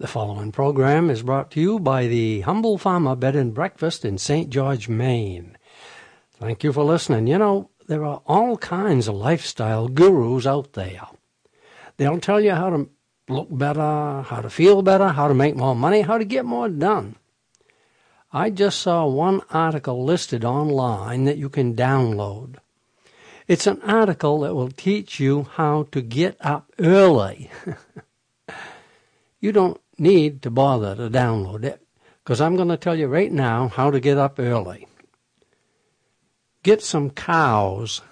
The following program is brought to you by the Humble Farmer Bed and Breakfast in St. George, Maine. Thank you for listening. You know, there are all kinds of lifestyle gurus out there. They'll tell you how to look better, how to feel better, how to make more money, how to get more done. I just saw one article listed online that you can download. It's an article that will teach you how to get up early. you don't need to bother to download it because I'm going to tell you right now how to get up early. Get some cows.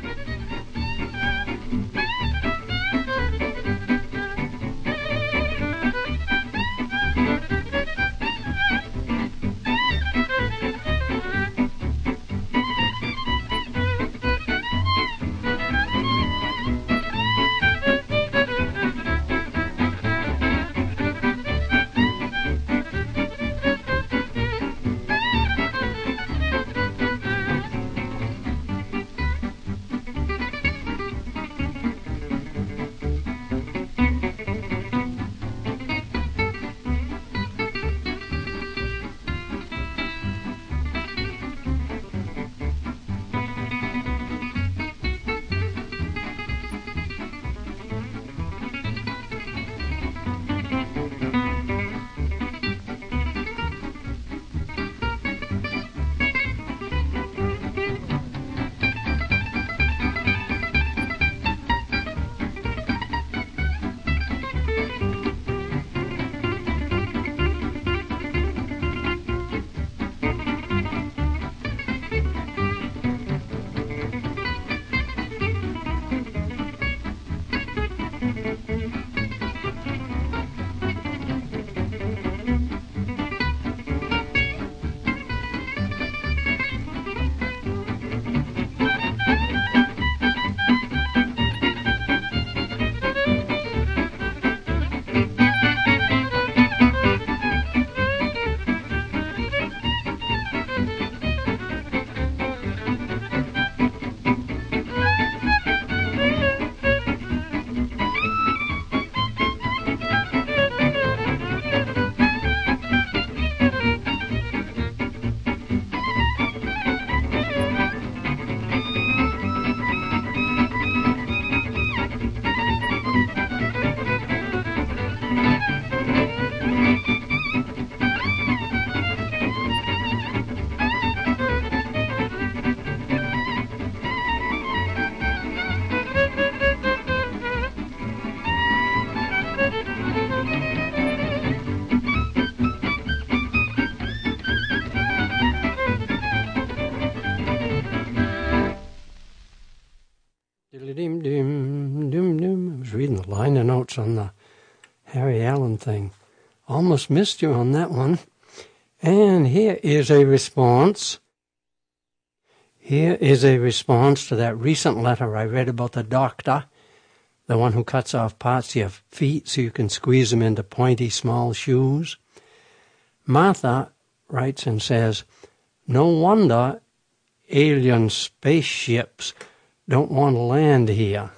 Notes on the Harry Allen thing. Almost missed you on that one. And here is a response. Here is a response to that recent letter I read about the doctor, the one who cuts off parts of your feet so you can squeeze them into pointy small shoes. Martha writes and says, No wonder alien spaceships don't want to land here.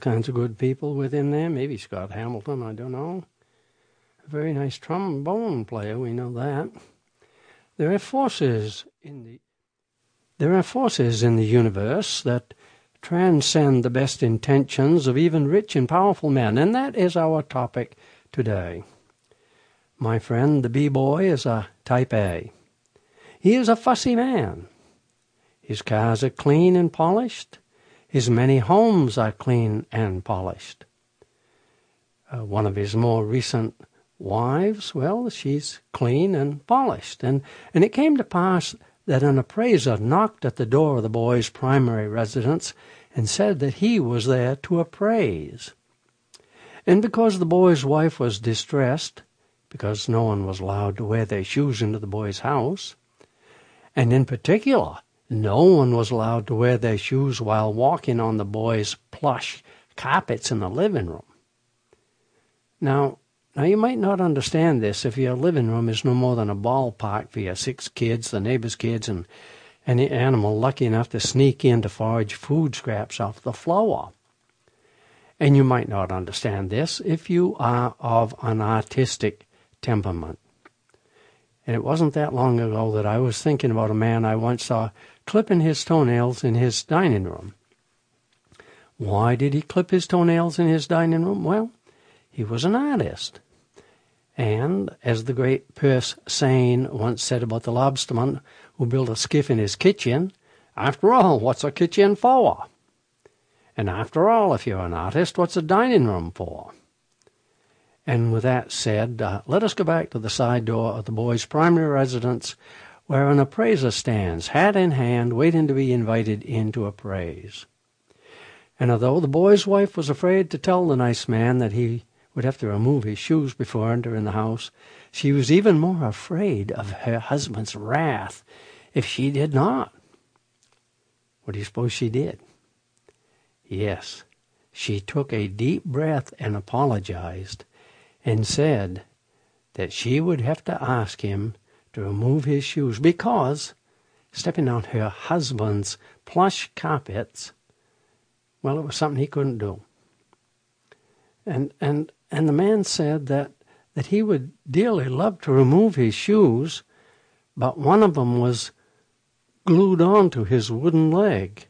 Kinds of good people within there. Maybe Scott Hamilton, I don't know. A very nice trombone player, we know that. There are forces in the there are forces in the universe that transcend the best intentions of even rich and powerful men, and that is our topic today. My friend, the B-boy, is a type A. He is a fussy man. His cars are clean and polished. His many homes are clean and polished. Uh, one of his more recent wives, well, she's clean and polished. And, and it came to pass that an appraiser knocked at the door of the boy's primary residence and said that he was there to appraise. And because the boy's wife was distressed, because no one was allowed to wear their shoes into the boy's house, and in particular, no one was allowed to wear their shoes while walking on the boy's plush carpets in the living room. Now, now, you might not understand this if your living room is no more than a ballpark for your six kids, the neighbor's kids, and any animal lucky enough to sneak in to forage food scraps off the floor. And you might not understand this if you are of an artistic temperament. And it wasn't that long ago that I was thinking about a man I once saw clipping his toenails in his dining room. Why did he clip his toenails in his dining room? Well, he was an artist. And, as the great Percy Sane once said about the lobsterman who built a skiff in his kitchen, after all, what's a kitchen for? And after all, if you're an artist, what's a dining room for? And with that said, uh, let us go back to the side door of the boy's primary residence, where an appraiser stands, hat in hand, waiting to be invited in to appraise. And although the boy's wife was afraid to tell the nice man that he would have to remove his shoes before entering the house. She was even more afraid of her husband's wrath if she did not. What do you suppose she did? Yes, she took a deep breath and apologized and said that she would have to ask him to remove his shoes because stepping on her husband's plush carpets, well, it was something he couldn't do. And, and and the man said that, that he would dearly love to remove his shoes, but one of them was glued on to his wooden leg.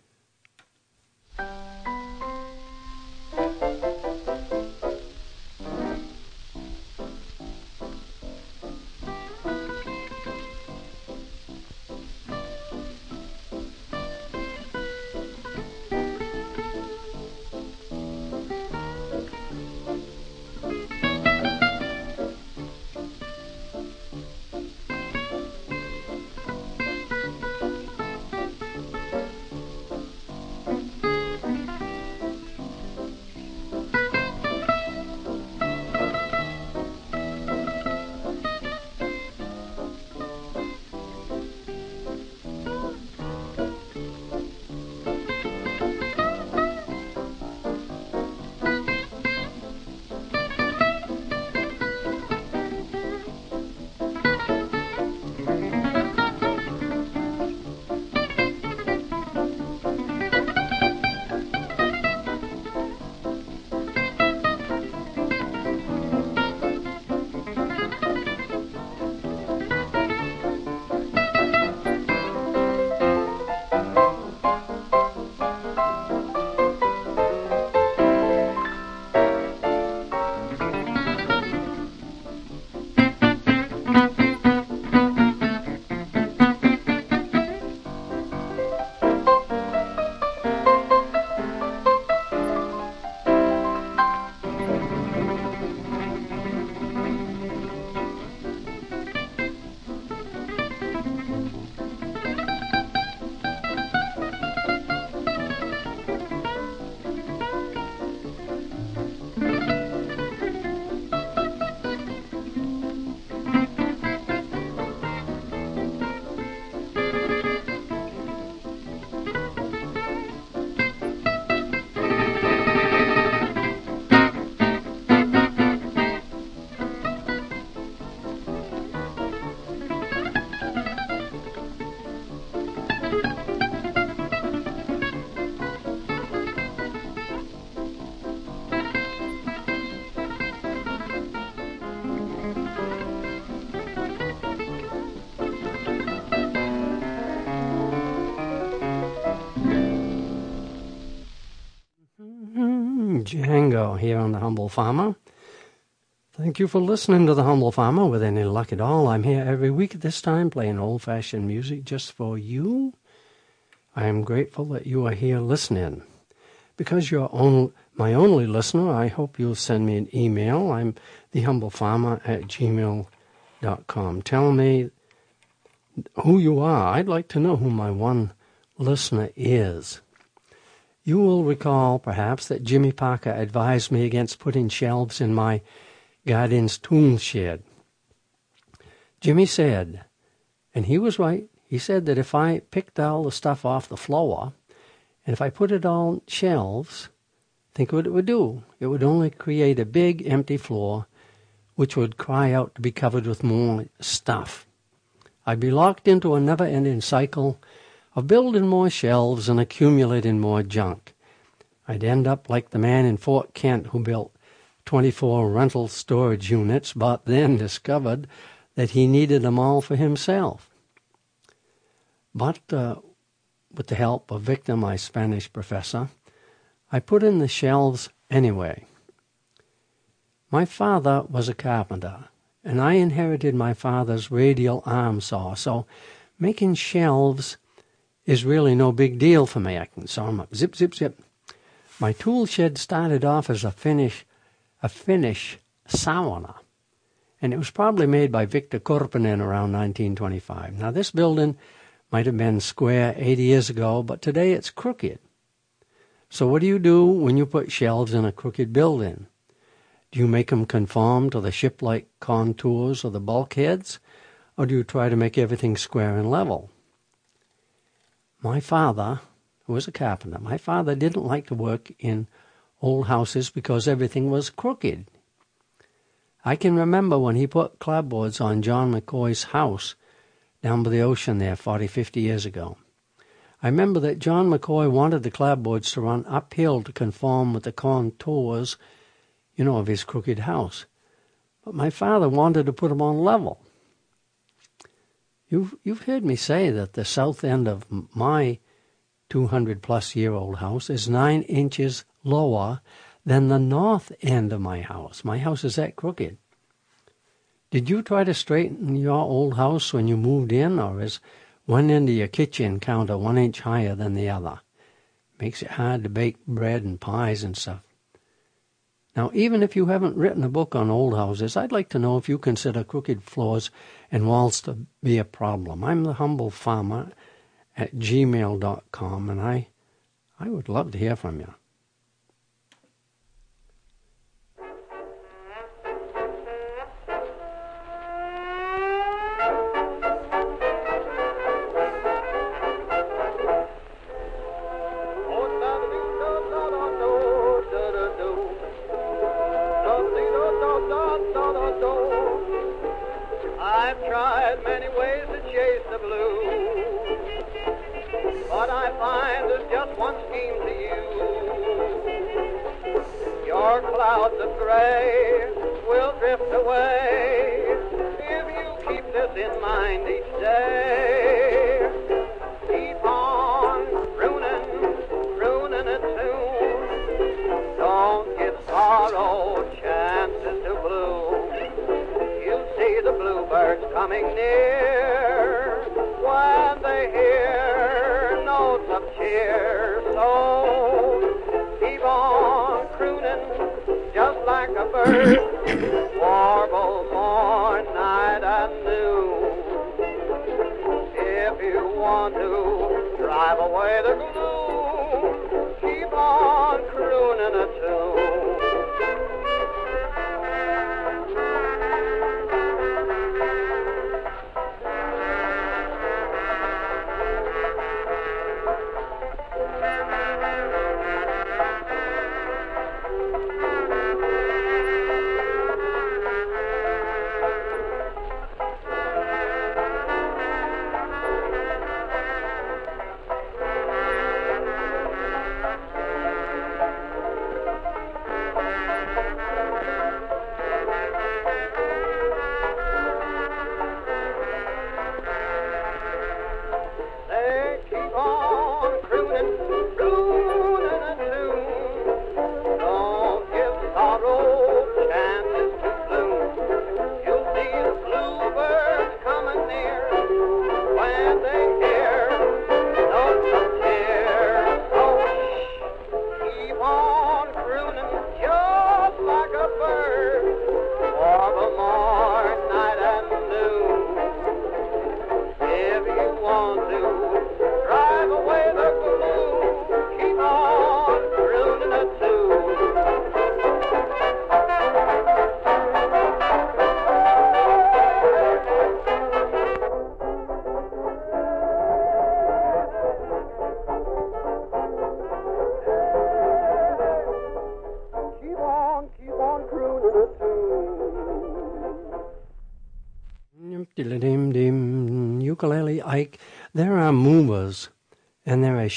Django here on The Humble Farmer. Thank you for listening to The Humble Farmer with any luck at all. I'm here every week at this time playing old fashioned music just for you. I am grateful that you are here listening. Because you're on, my only listener, I hope you'll send me an email. I'm thehumblefarmer at gmail.com. Tell me who you are. I'd like to know who my one listener is. You will recall, perhaps, that Jimmy Parker advised me against putting shelves in my garden's tool shed. Jimmy said, and he was right, he said that if I picked all the stuff off the floor and if I put it on shelves, think what it would do. It would only create a big empty floor which would cry out to be covered with more stuff. I'd be locked into a never ending cycle of building more shelves and accumulating more junk. I'd end up like the man in Fort Kent who built 24 rental storage units, but then discovered that he needed them all for himself. But uh, with the help of Victor, my Spanish professor, I put in the shelves anyway. My father was a carpenter, and I inherited my father's radial arm saw, so making shelves is really no big deal for me. I can saw them up, zip, zip, zip. My tool shed started off as a Finnish, a Finnish sauna, and it was probably made by Victor Korpinen around 1925. Now, this building might have been square 80 years ago, but today it's crooked. So, what do you do when you put shelves in a crooked building? Do you make them conform to the ship like contours of the bulkheads, or do you try to make everything square and level? My father, who was a carpenter, my father didn't like to work in old houses because everything was crooked. I can remember when he put clapboards on John McCoy's house down by the ocean there 40, 50 years ago. I remember that John McCoy wanted the clapboards to run uphill to conform with the contours, you know, of his crooked house. But my father wanted to put them on level. You've, you've heard me say that the south end of my 200 plus year old house is nine inches lower than the north end of my house. My house is that crooked. Did you try to straighten your old house when you moved in, or is one end of your kitchen counter one inch higher than the other? Makes it hard to bake bread and pies and stuff. Now, even if you haven't written a book on old houses, I'd like to know if you consider crooked floors and walls to be a problem. I'm the humble farmer at gmail.com, and I, I would love to hear from you. Find there's just one scheme to use. Your clouds of gray will drift away if you keep this in mind each day. Keep on ruining, crooning a tune. Don't give sorrow chances to bloom. You'll see the bluebirds coming near when they hear here. So keep on crooning just like a bird. Warble morn, night, and noon. If you want to drive away the gloom, keep on crooning a tune.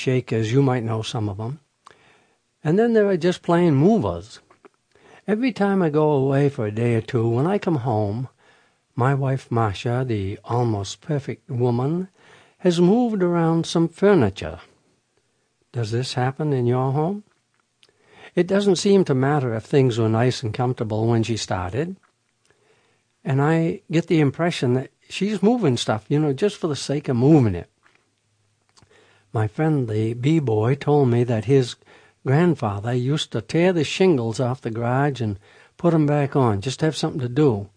Shakers. You might know some of them. And then there are just plain movers. Every time I go away for a day or two, when I come home, my wife Masha, the almost perfect woman, has moved around some furniture. Does this happen in your home? It doesn't seem to matter if things were nice and comfortable when she started. And I get the impression that she's moving stuff, you know, just for the sake of moving it. My friend, the bee boy, told me that his grandfather used to tear the shingles off the garage and put them back on, just to have something to do.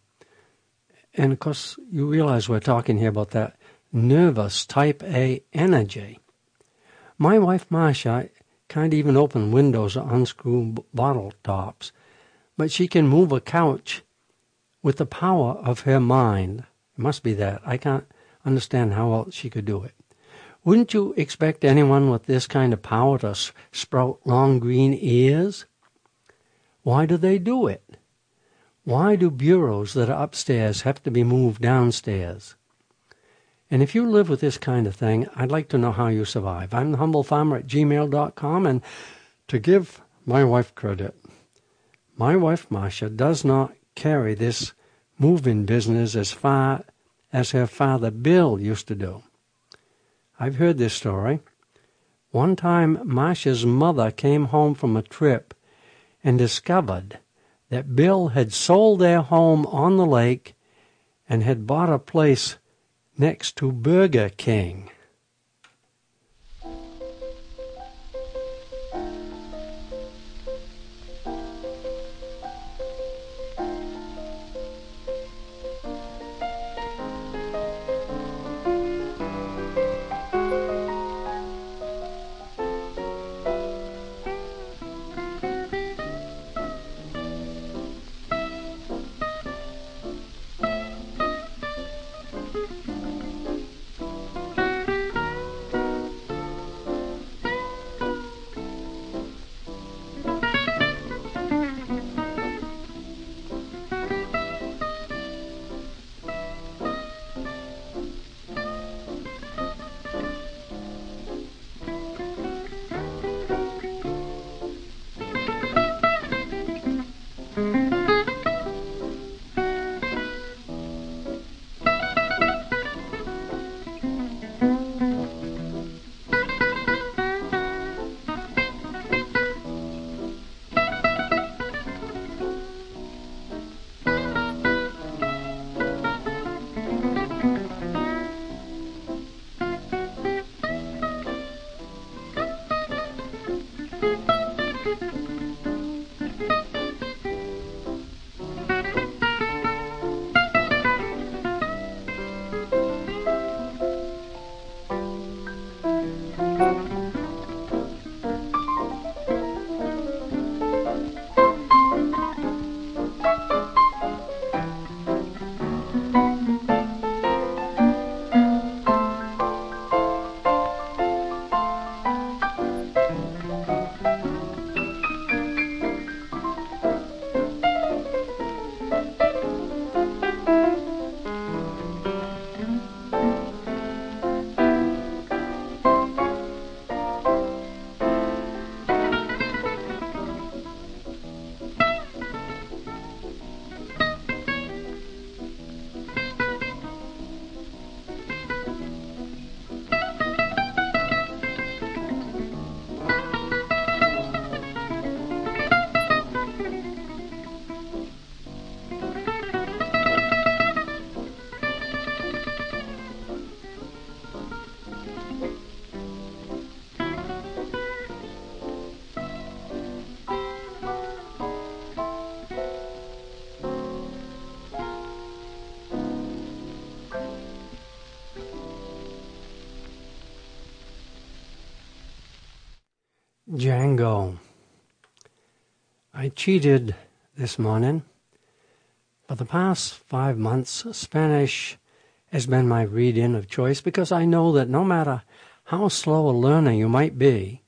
And of course, you realize we're talking here about that nervous type A energy. My wife Masha can't even open windows or unscrew bottle tops, but she can move a couch with the power of her mind. It must be that. I can't understand how else she could do it. Wouldn't you expect anyone with this kind of power to sprout long green ears? Why do they do it? Why do bureaus that are upstairs have to be moved downstairs? And if you live with this kind of thing, I'd like to know how you survive. I'm the humble farmer at gmail.com, and to give my wife credit, my wife Masha does not carry this moving business as far as her father Bill used to do. I've heard this story. One time, Masha's mother came home from a trip and discovered that Bill had sold their home on the lake and had bought a place next to Burger King. Django. I cheated this morning. For the past five months, Spanish has been my read-in of choice because I know that no matter how slow a learner you might be,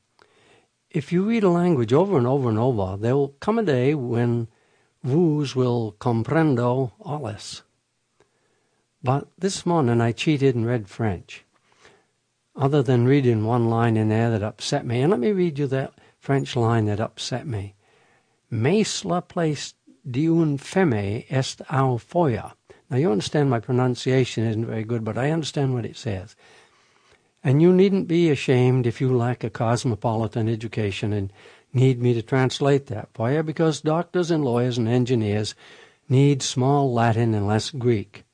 if you read a language over and over and over, there will come a day when vos will comprendo alles. But this morning I cheated and read French. Other than reading one line in there that upset me, and let me read you that French line that upset me. Mais la place d'une femme est au foyer. Now you understand my pronunciation isn't very good, but I understand what it says. And you needn't be ashamed if you lack a cosmopolitan education and need me to translate that for you, because doctors and lawyers and engineers need small Latin and less Greek.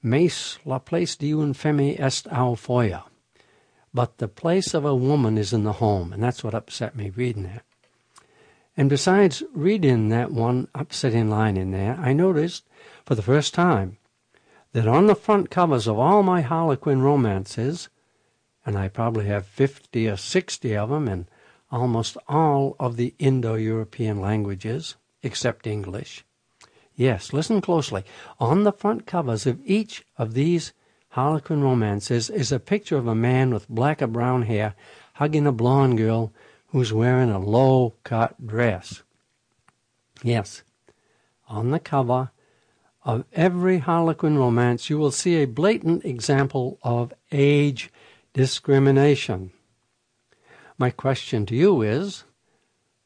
Mais la place d'une femme est au foyer. But the place of a woman is in the home, and that's what upset me reading that. And besides reading that one upsetting line in there, I noticed for the first time that on the front covers of all my Harlequin romances, and I probably have 50 or 60 of them in almost all of the Indo European languages, except English. Yes, listen closely. On the front covers of each of these Harlequin romances is a picture of a man with black or brown hair hugging a blonde girl who's wearing a low cut dress. Yes, on the cover of every Harlequin romance, you will see a blatant example of age discrimination. My question to you is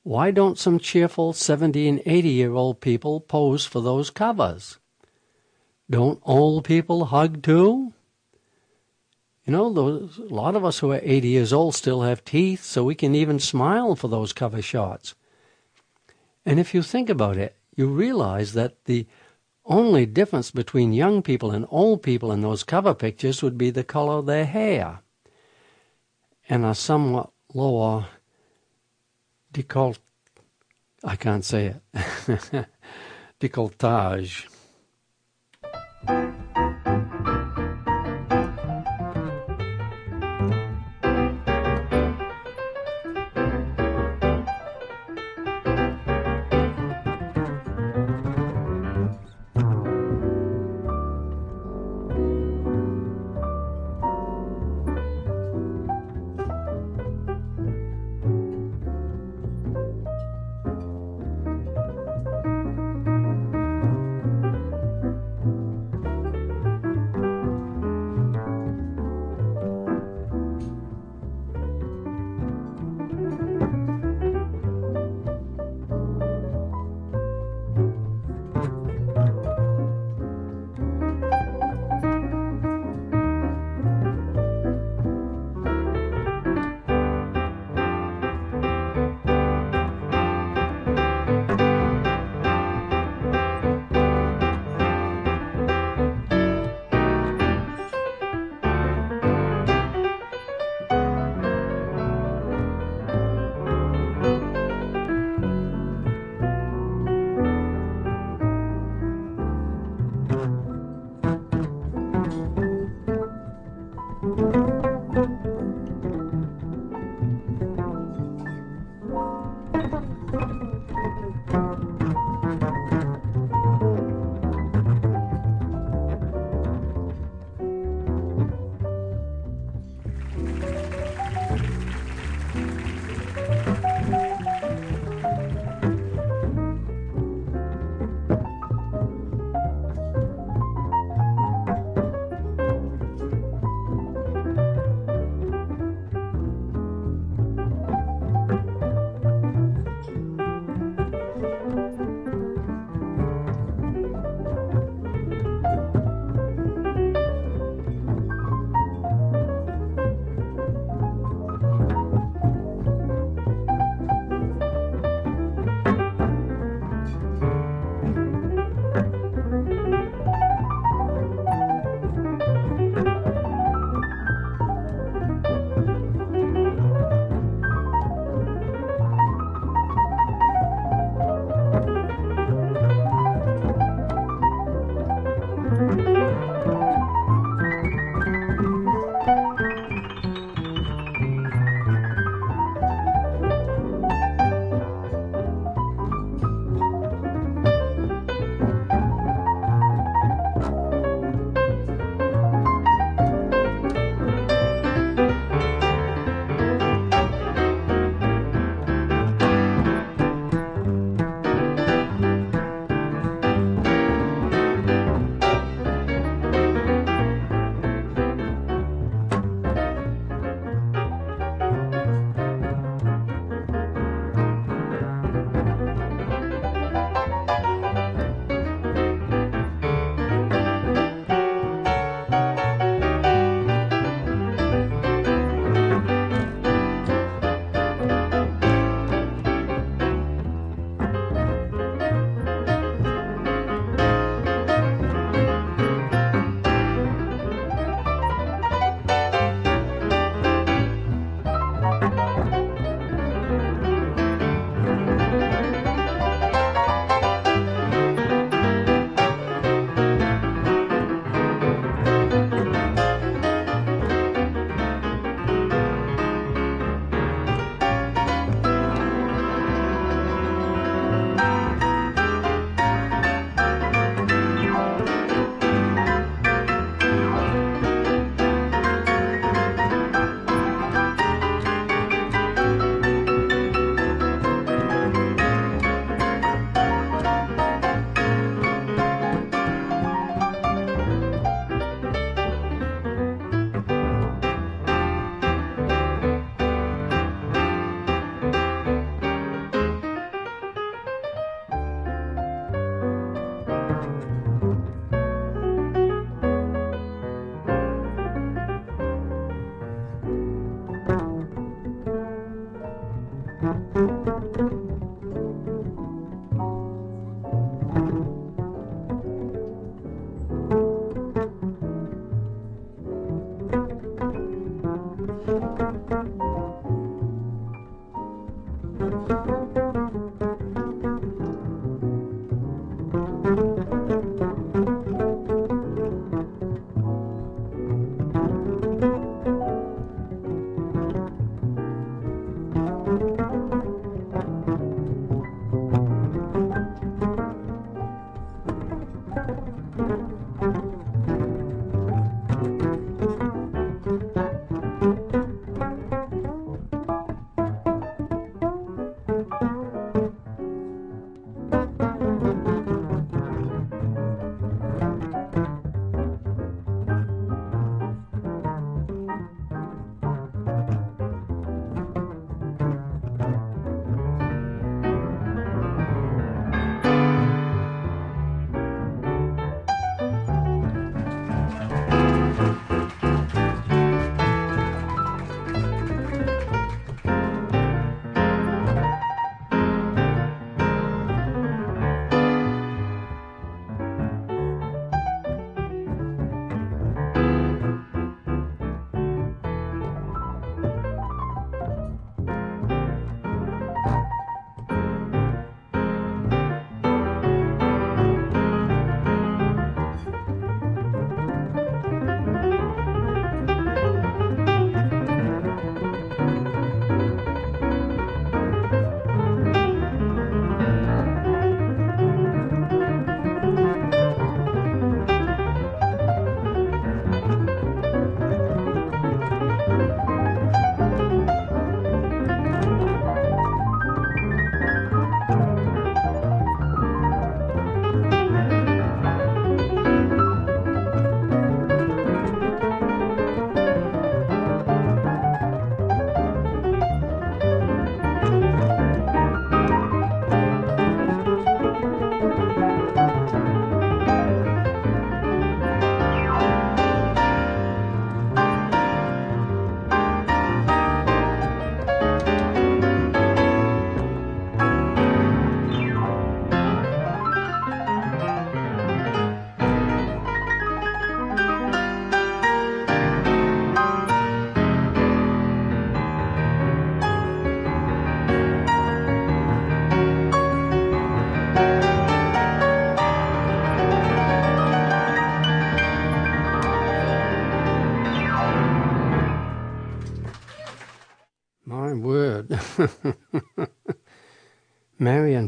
why don't some cheerful 70 and 80 year old people pose for those covers? Don't old people hug too? You know, those, a lot of us who are 80 years old still have teeth, so we can even smile for those cover shots. And if you think about it, you realize that the only difference between young people and old people in those cover pictures would be the color of their hair and a somewhat lower decolt I can't say it decolletage.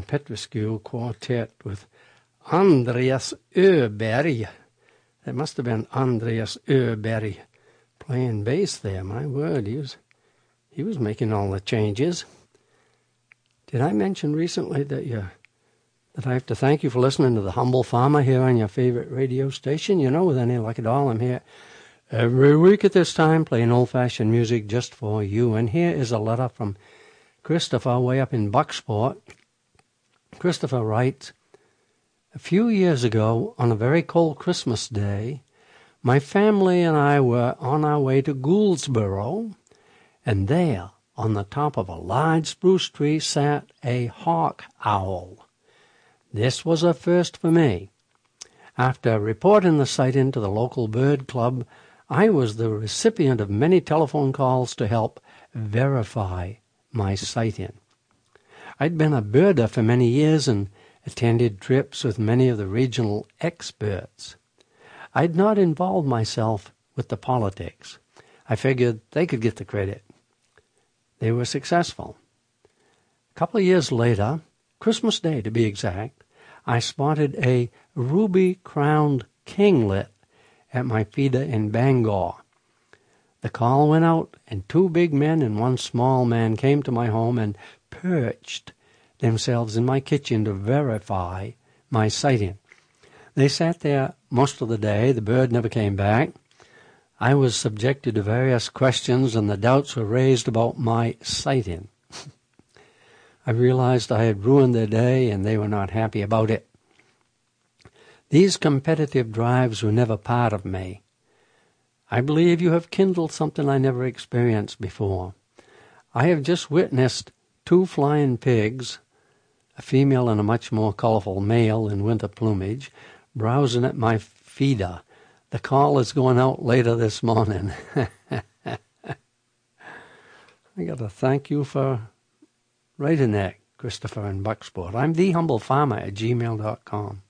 Petrescu Quartet with Andreas Öberg. It must have been Andreas Öberg playing bass there. My word, he was he was making all the changes. Did I mention recently that you that I have to thank you for listening to the humble farmer here on your favorite radio station? You know, with any luck at all, I'm here every week at this time playing old fashioned music just for you. And here is a letter from Christopher way up in Bucksport. Christopher writes, A few years ago, on a very cold Christmas day, my family and I were on our way to Gouldsboro, and there, on the top of a large spruce tree, sat a hawk owl. This was a first for me. After reporting the sighting to the local bird club, I was the recipient of many telephone calls to help verify my sighting. I'd been a birder for many years and attended trips with many of the regional experts. I'd not involved myself with the politics. I figured they could get the credit. They were successful. A couple of years later, Christmas Day to be exact, I spotted a ruby crowned kinglet at my feeder in Bangor. The call went out, and two big men and one small man came to my home and perched themselves in my kitchen to verify my sighting. They sat there most of the day. The bird never came back. I was subjected to various questions, and the doubts were raised about my sighting. I realized I had ruined their day, and they were not happy about it. These competitive drives were never part of me. I believe you have kindled something I never experienced before. I have just witnessed two flying pigs, a female and a much more colorful male in winter plumage, browsing at my feeder. The call is going out later this morning. I got to thank you for writing that, Christopher and Bucksport. I'm the humble farmer at gmail.com.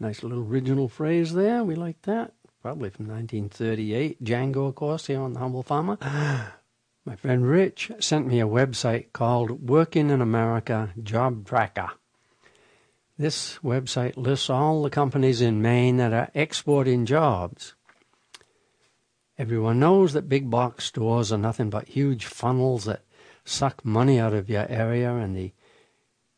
Nice little original phrase there. We like that. Probably from 1938. Django, of course, here on the Humble Farmer. My friend Rich sent me a website called Working in America Job Tracker. This website lists all the companies in Maine that are exporting jobs. Everyone knows that big box stores are nothing but huge funnels that suck money out of your area, and the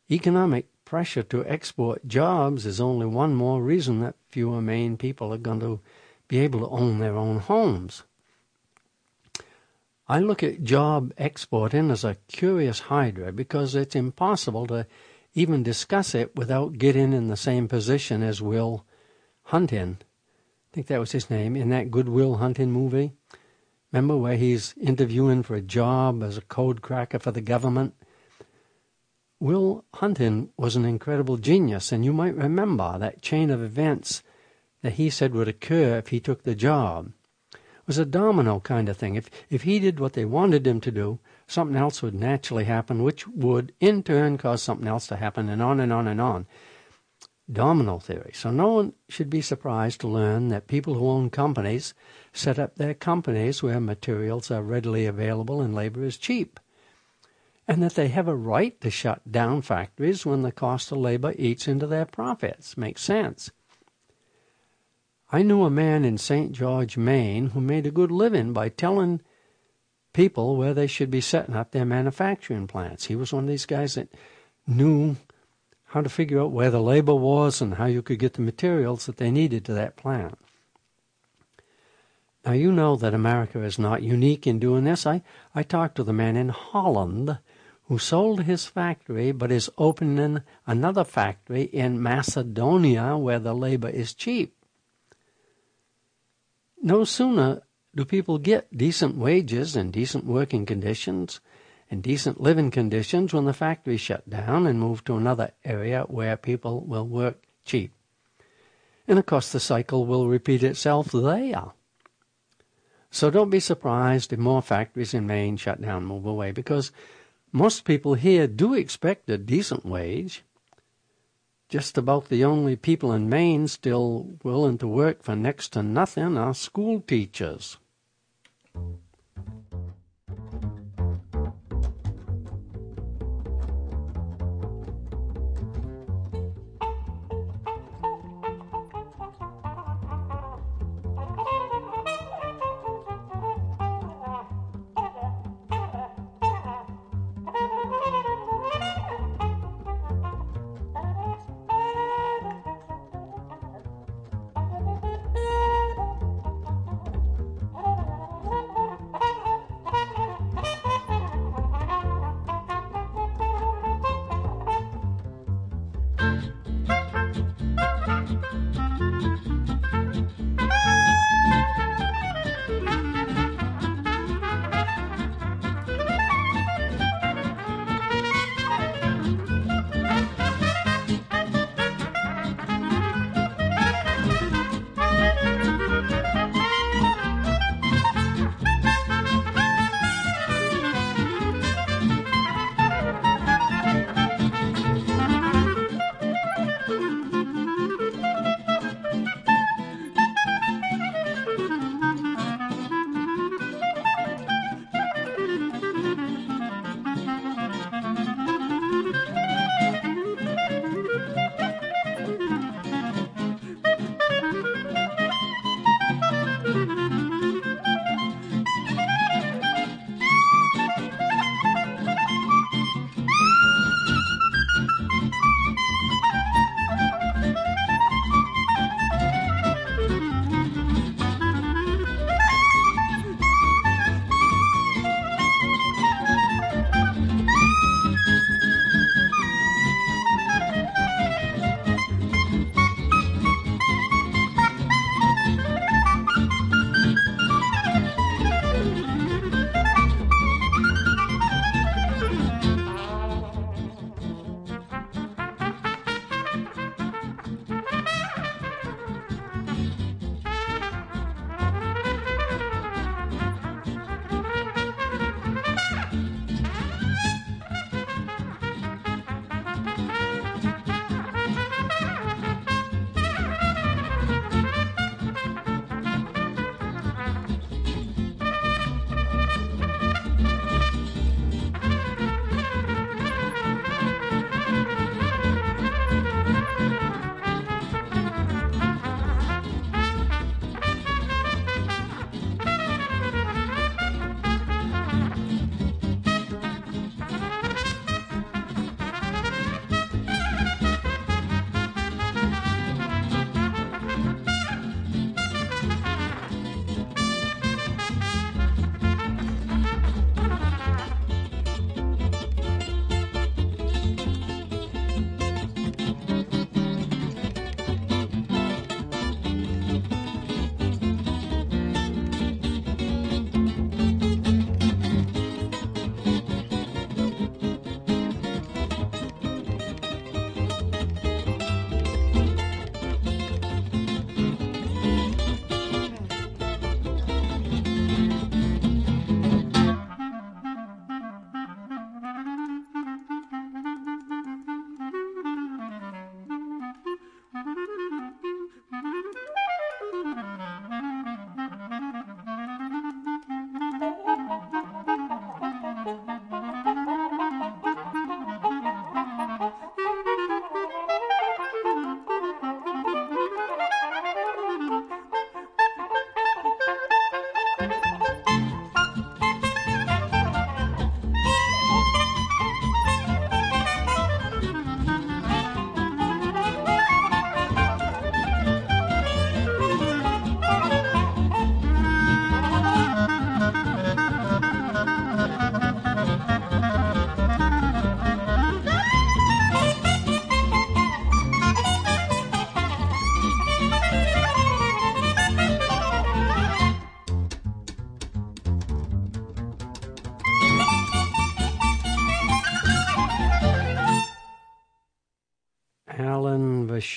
economic pressure to export jobs is only one more reason that fewer Maine people are going to be able to own their own homes. I look at job exporting as a curious hydra because it's impossible to even discuss it without getting in the same position as Will Hunting. I think that was his name in that Good Will Hunting movie. Remember where he's interviewing for a job as a code cracker for the government? Will Hunting was an incredible genius, and you might remember that chain of events that he said would occur if he took the job. It was a domino kind of thing. If, if he did what they wanted him to do, something else would naturally happen, which would in turn cause something else to happen, and on and on and on. Domino theory. So no one should be surprised to learn that people who own companies set up their companies where materials are readily available and labor is cheap, and that they have a right to shut down factories when the cost of labor eats into their profits. Makes sense. I knew a man in St. George, Maine, who made a good living by telling people where they should be setting up their manufacturing plants. He was one of these guys that knew how to figure out where the labor was and how you could get the materials that they needed to that plant. Now, you know that America is not unique in doing this. I, I talked to the man in Holland who sold his factory but is opening another factory in Macedonia where the labor is cheap. No sooner do people get decent wages and decent working conditions and decent living conditions when the factories shut down and move to another area where people will work cheap. And of course, the cycle will repeat itself there. So don't be surprised if more factories in Maine shut down, and move away, because most people here do expect a decent wage just about the only people in Maine still willing to work for next to nothing are school teachers.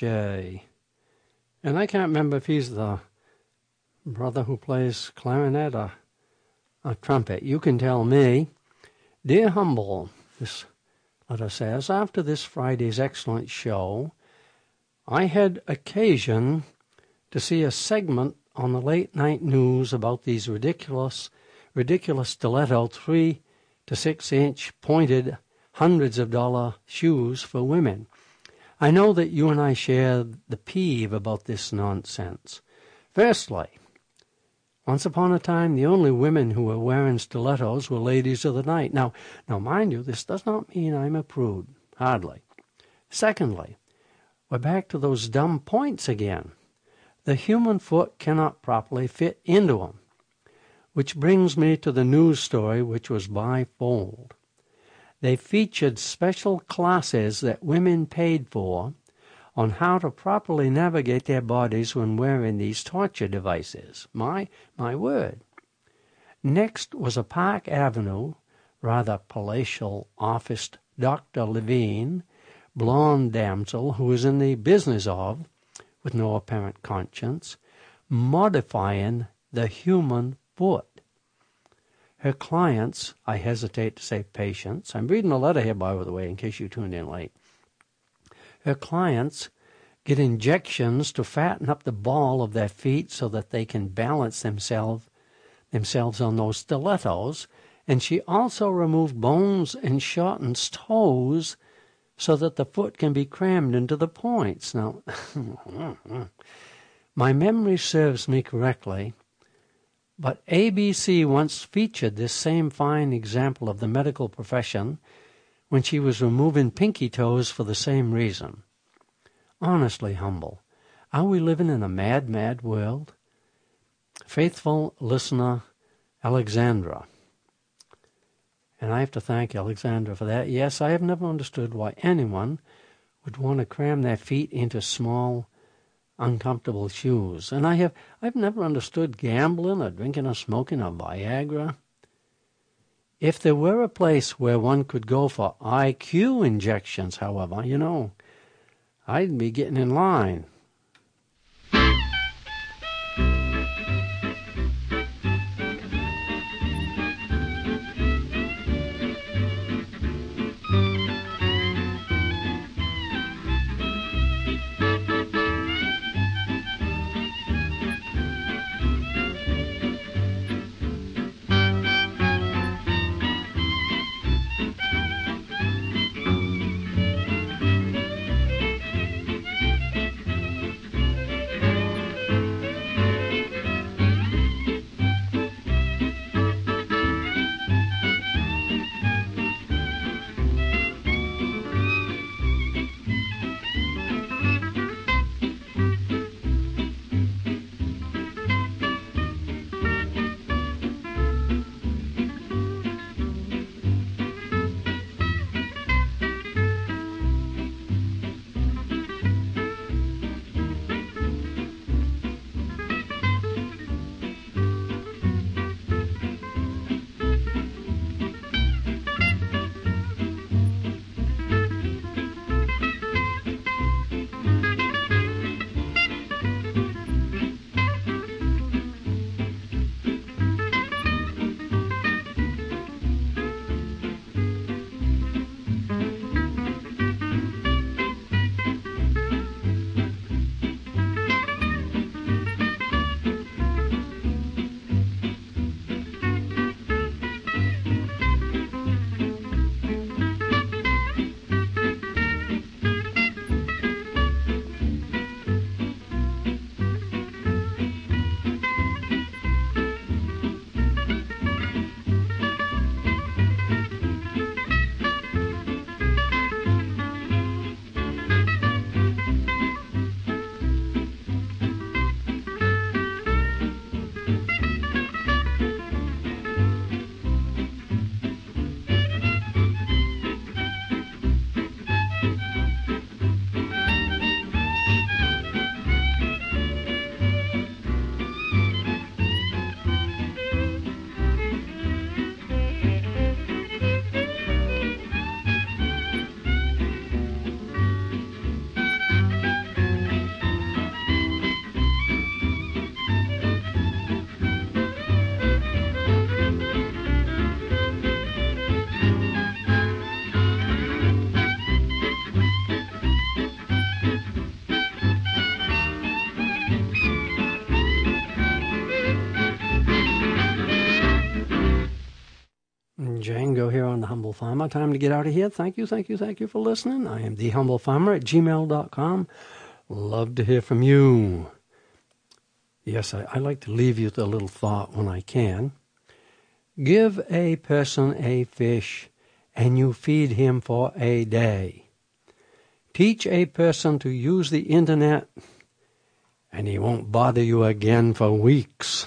And I can't remember if he's the brother who plays clarinet or a trumpet. You can tell me. Dear Humble, this letter says, after this Friday's excellent show, I had occasion to see a segment on the late night news about these ridiculous, ridiculous stiletto three to six inch pointed hundreds of dollar shoes for women. I know that you and I share the peeve about this nonsense. Firstly, once upon a time, the only women who were wearing stilettos were ladies of the night. Now, now, mind you, this does not mean I'm a prude. Hardly. Secondly, we're back to those dumb points again. The human foot cannot properly fit into them. Which brings me to the news story, which was bifold. They featured special classes that women paid for on how to properly navigate their bodies when wearing these torture devices. My, my word. Next was a Park Avenue, rather palatial officed Dr. Levine, blonde damsel who was in the business of, with no apparent conscience, modifying the human foot. Her clients, I hesitate to say patients, I'm reading a letter here, by the way, in case you tuned in late. Her clients get injections to fatten up the ball of their feet so that they can balance themselves themselves on those stilettos, and she also removed bones and shortens toes so that the foot can be crammed into the points. Now, my memory serves me correctly, but ABC once featured this same fine example of the medical profession when she was removing pinky toes for the same reason. Honestly humble. Are we living in a mad, mad world? Faithful listener, Alexandra. And I have to thank Alexandra for that. Yes, I have never understood why anyone would want to cram their feet into small, uncomfortable shoes. And I have I've never understood gambling or drinking or smoking or Viagra. If there were a place where one could go for IQ injections, however, you know, I'd be getting in line. The Time to get out of here. Thank you, thank you, thank you for listening. I am The Humble Farmer at gmail.com. Love to hear from you. Yes, I, I like to leave you with a little thought when I can. Give a person a fish and you feed him for a day. Teach a person to use the internet and he won't bother you again for weeks.